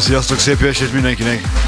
Sziasztok, szép jó mindenkinek!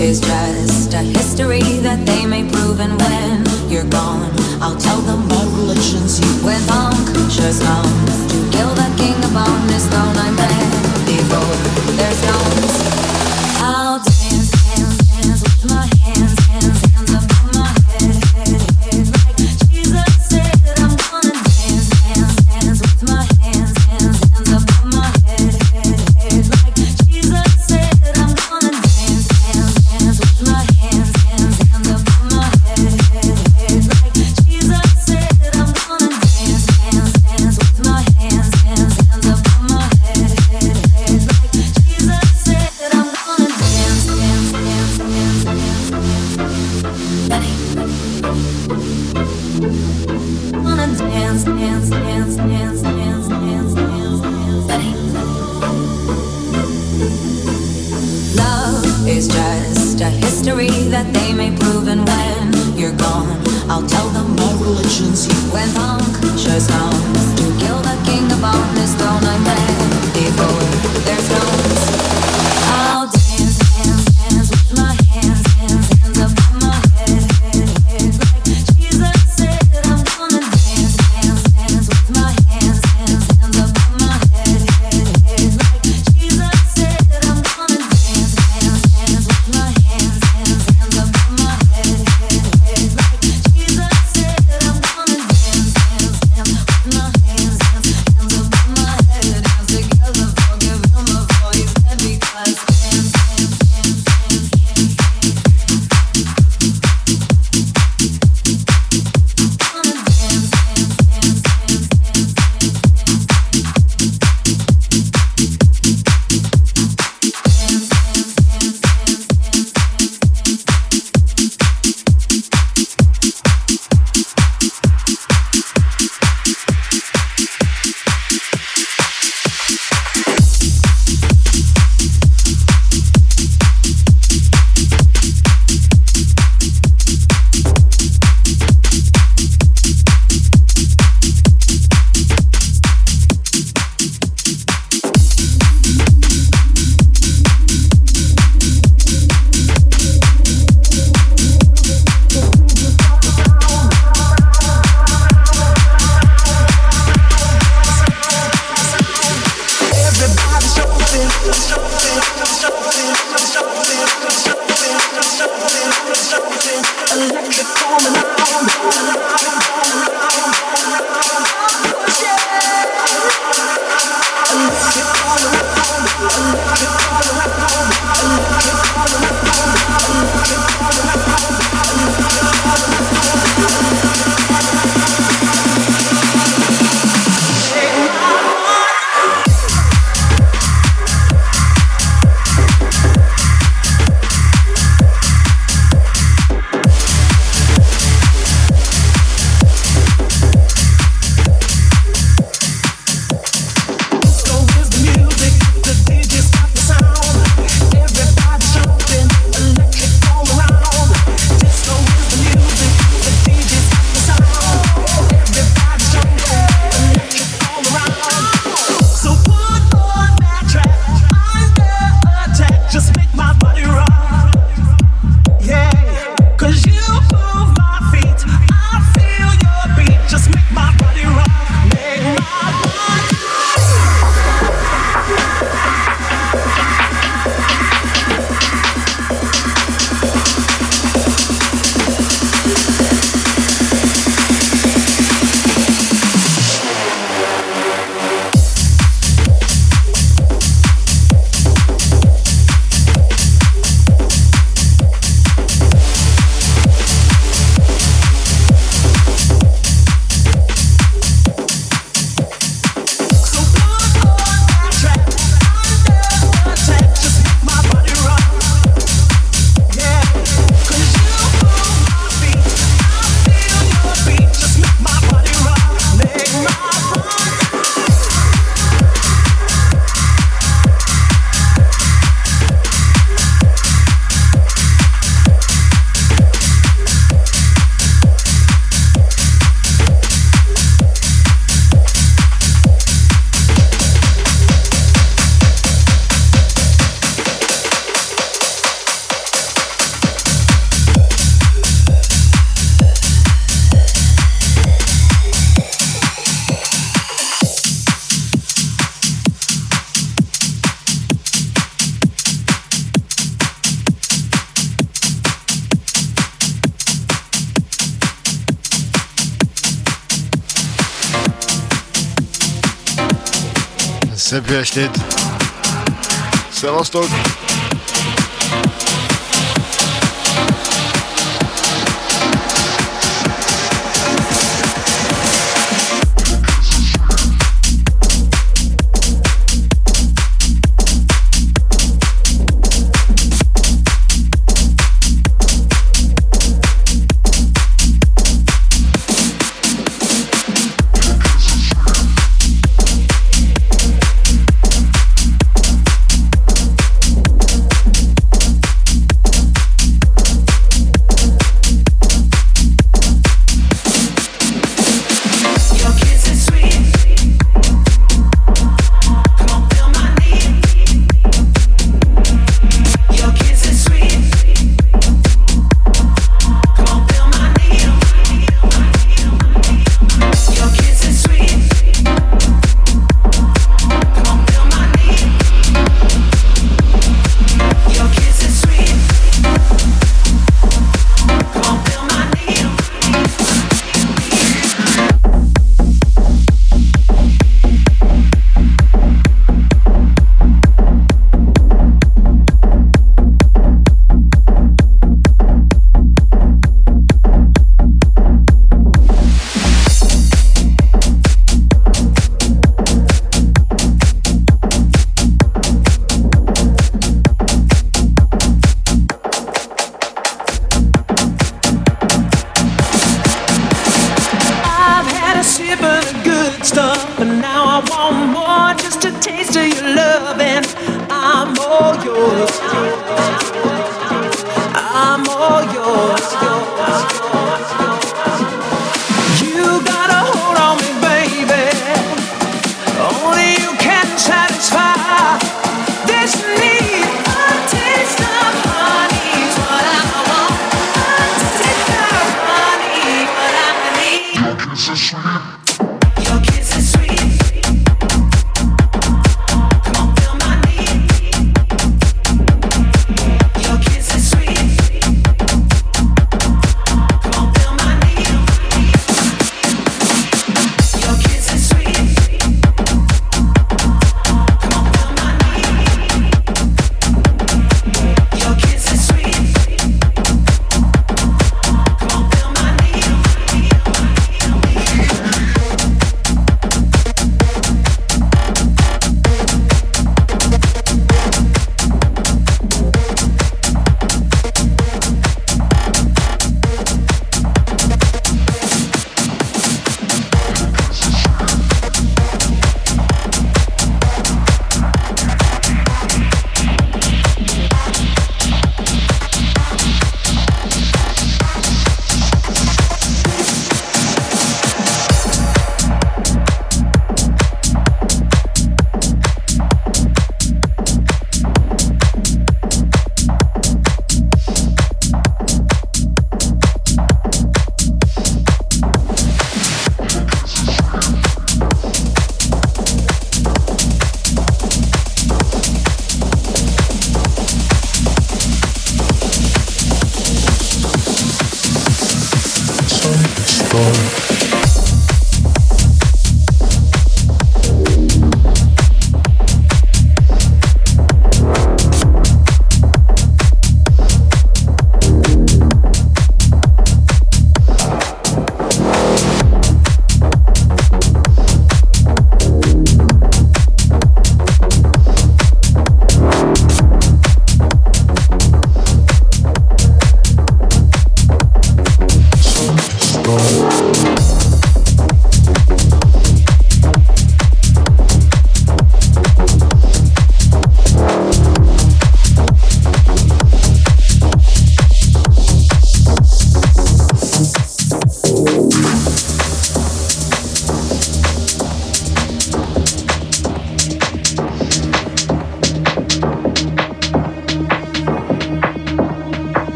is just a history that they may prove. And when you're gone, I'll tell them my religion's you. With unconscious home to kill the king upon his throne. Szép estét! Szevasztok!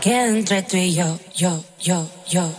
queda entre tú y yo, yo, yo, yo,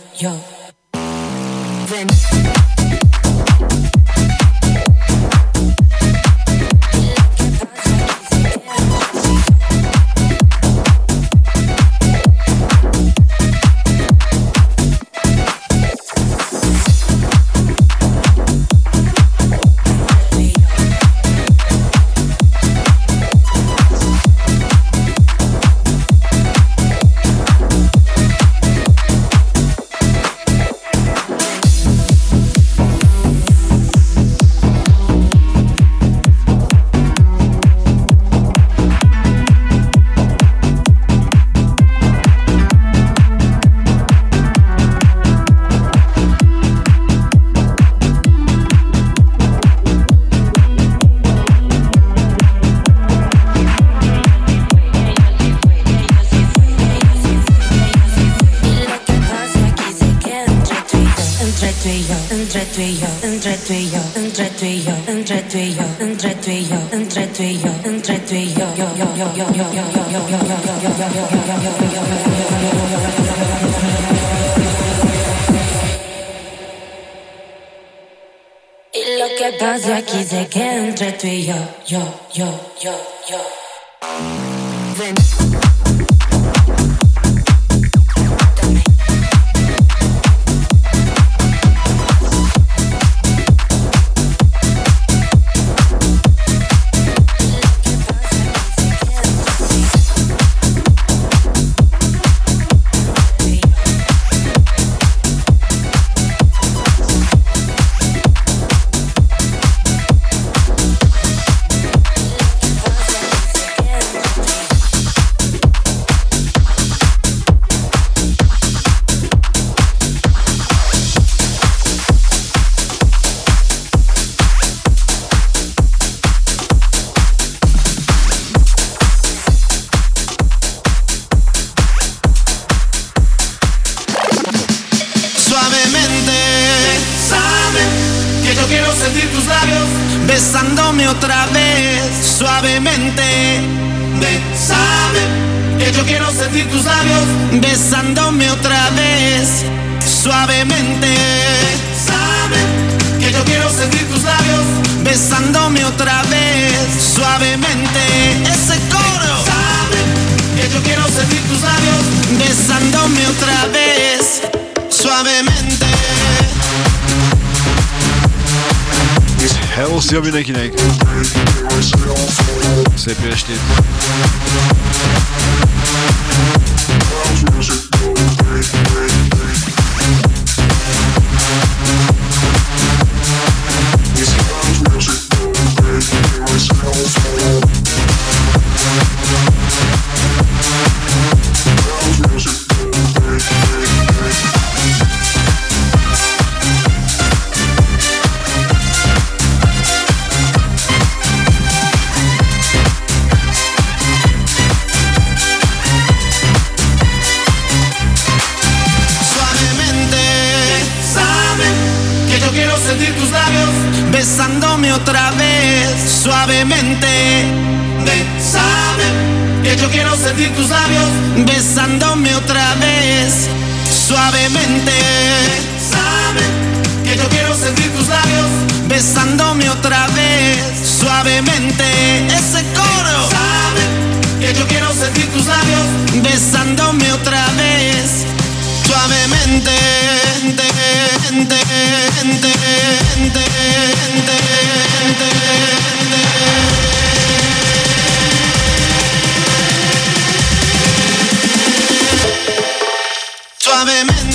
aquí se queda entre tú y yo, yo, yo, yo, yo. dan je nee. gente saben que yo quiero sentir tus labios besándome otra vez suavemente. Ese coro saben que yo quiero sentir tus labios besándome otra vez suavemente. Suavemente.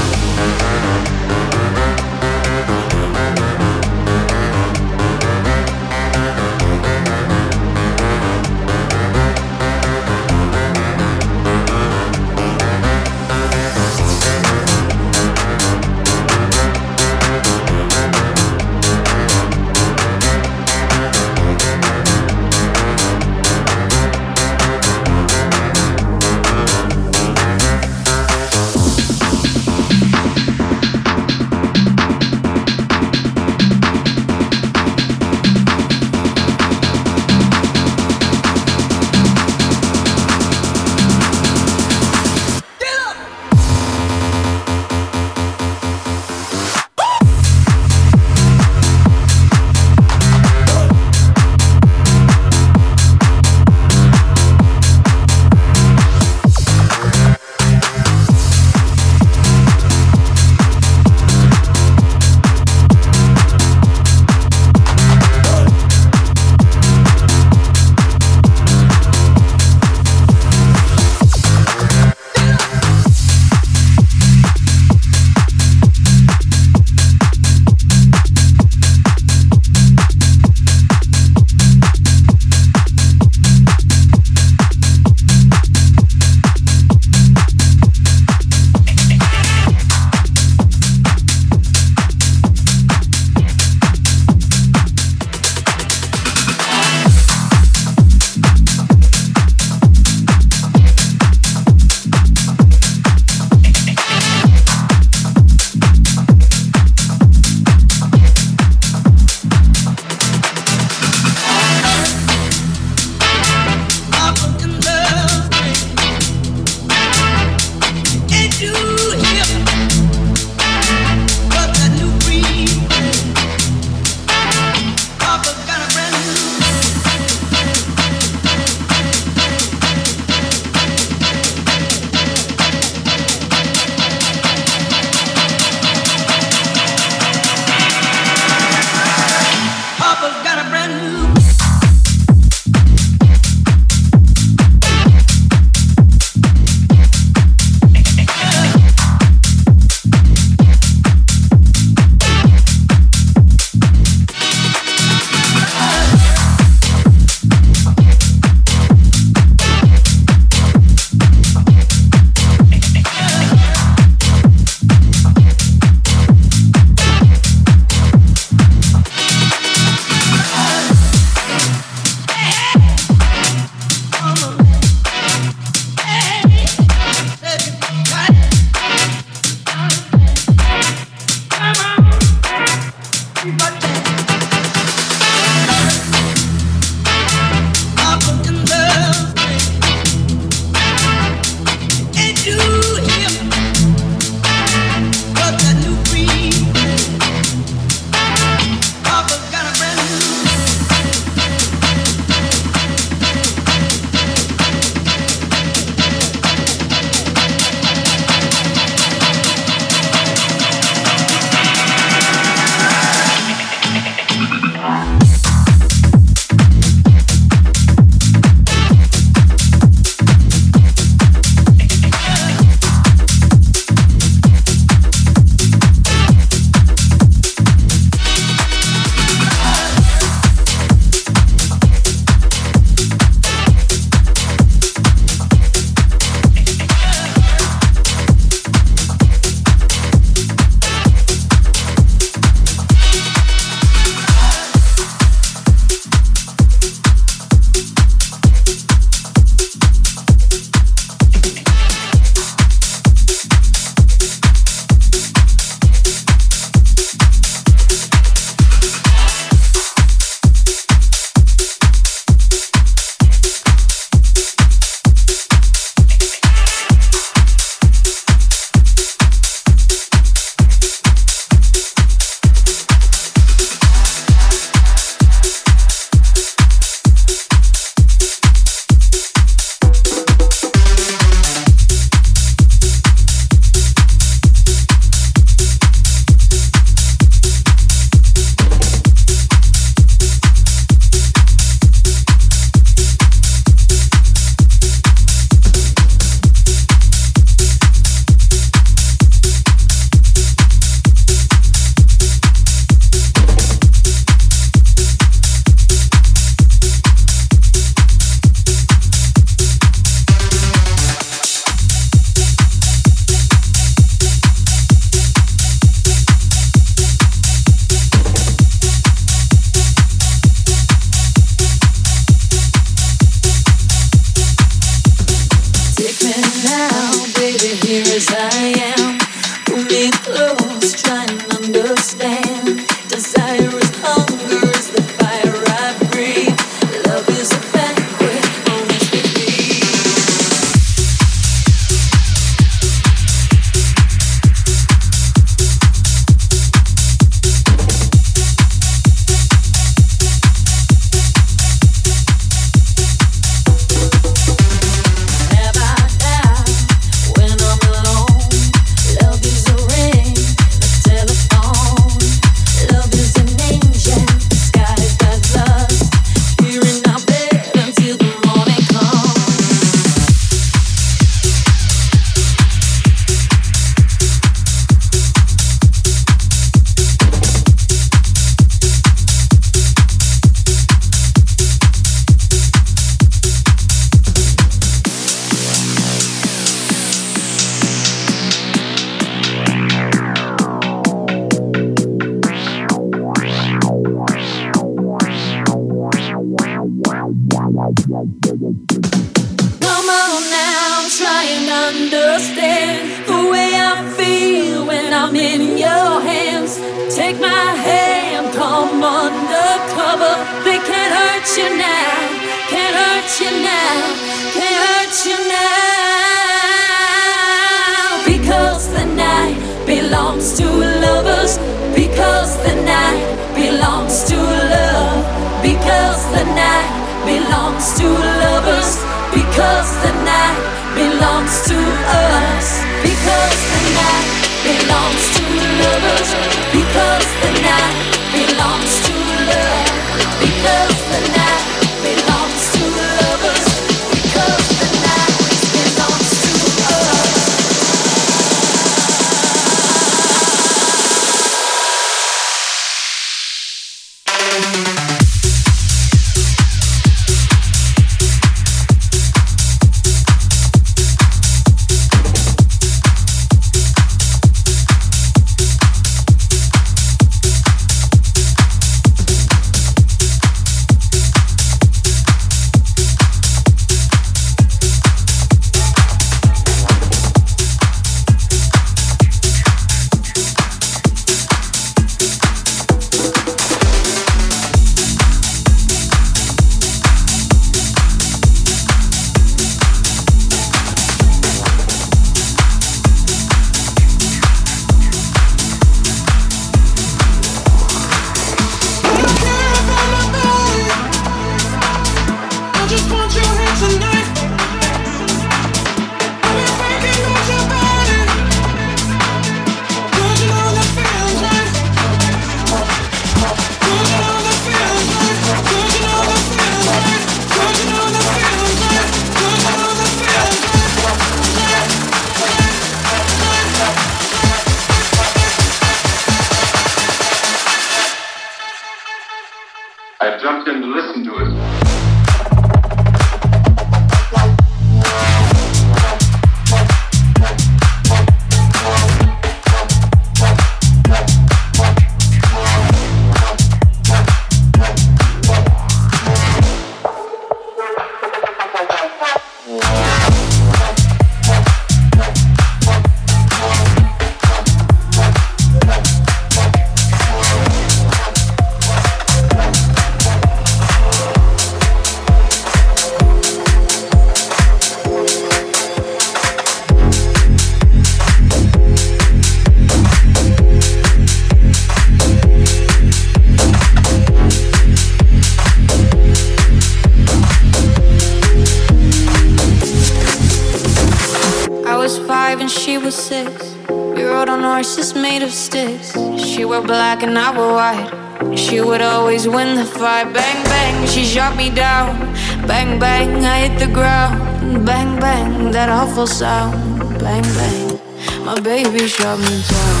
Black and I were white. She would always win the fight. Bang, bang, she shot me down. Bang, bang, I hit the ground. Bang, bang, that awful sound. Bang, bang, my baby shot me down,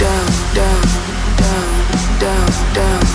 down, down, down, down, down.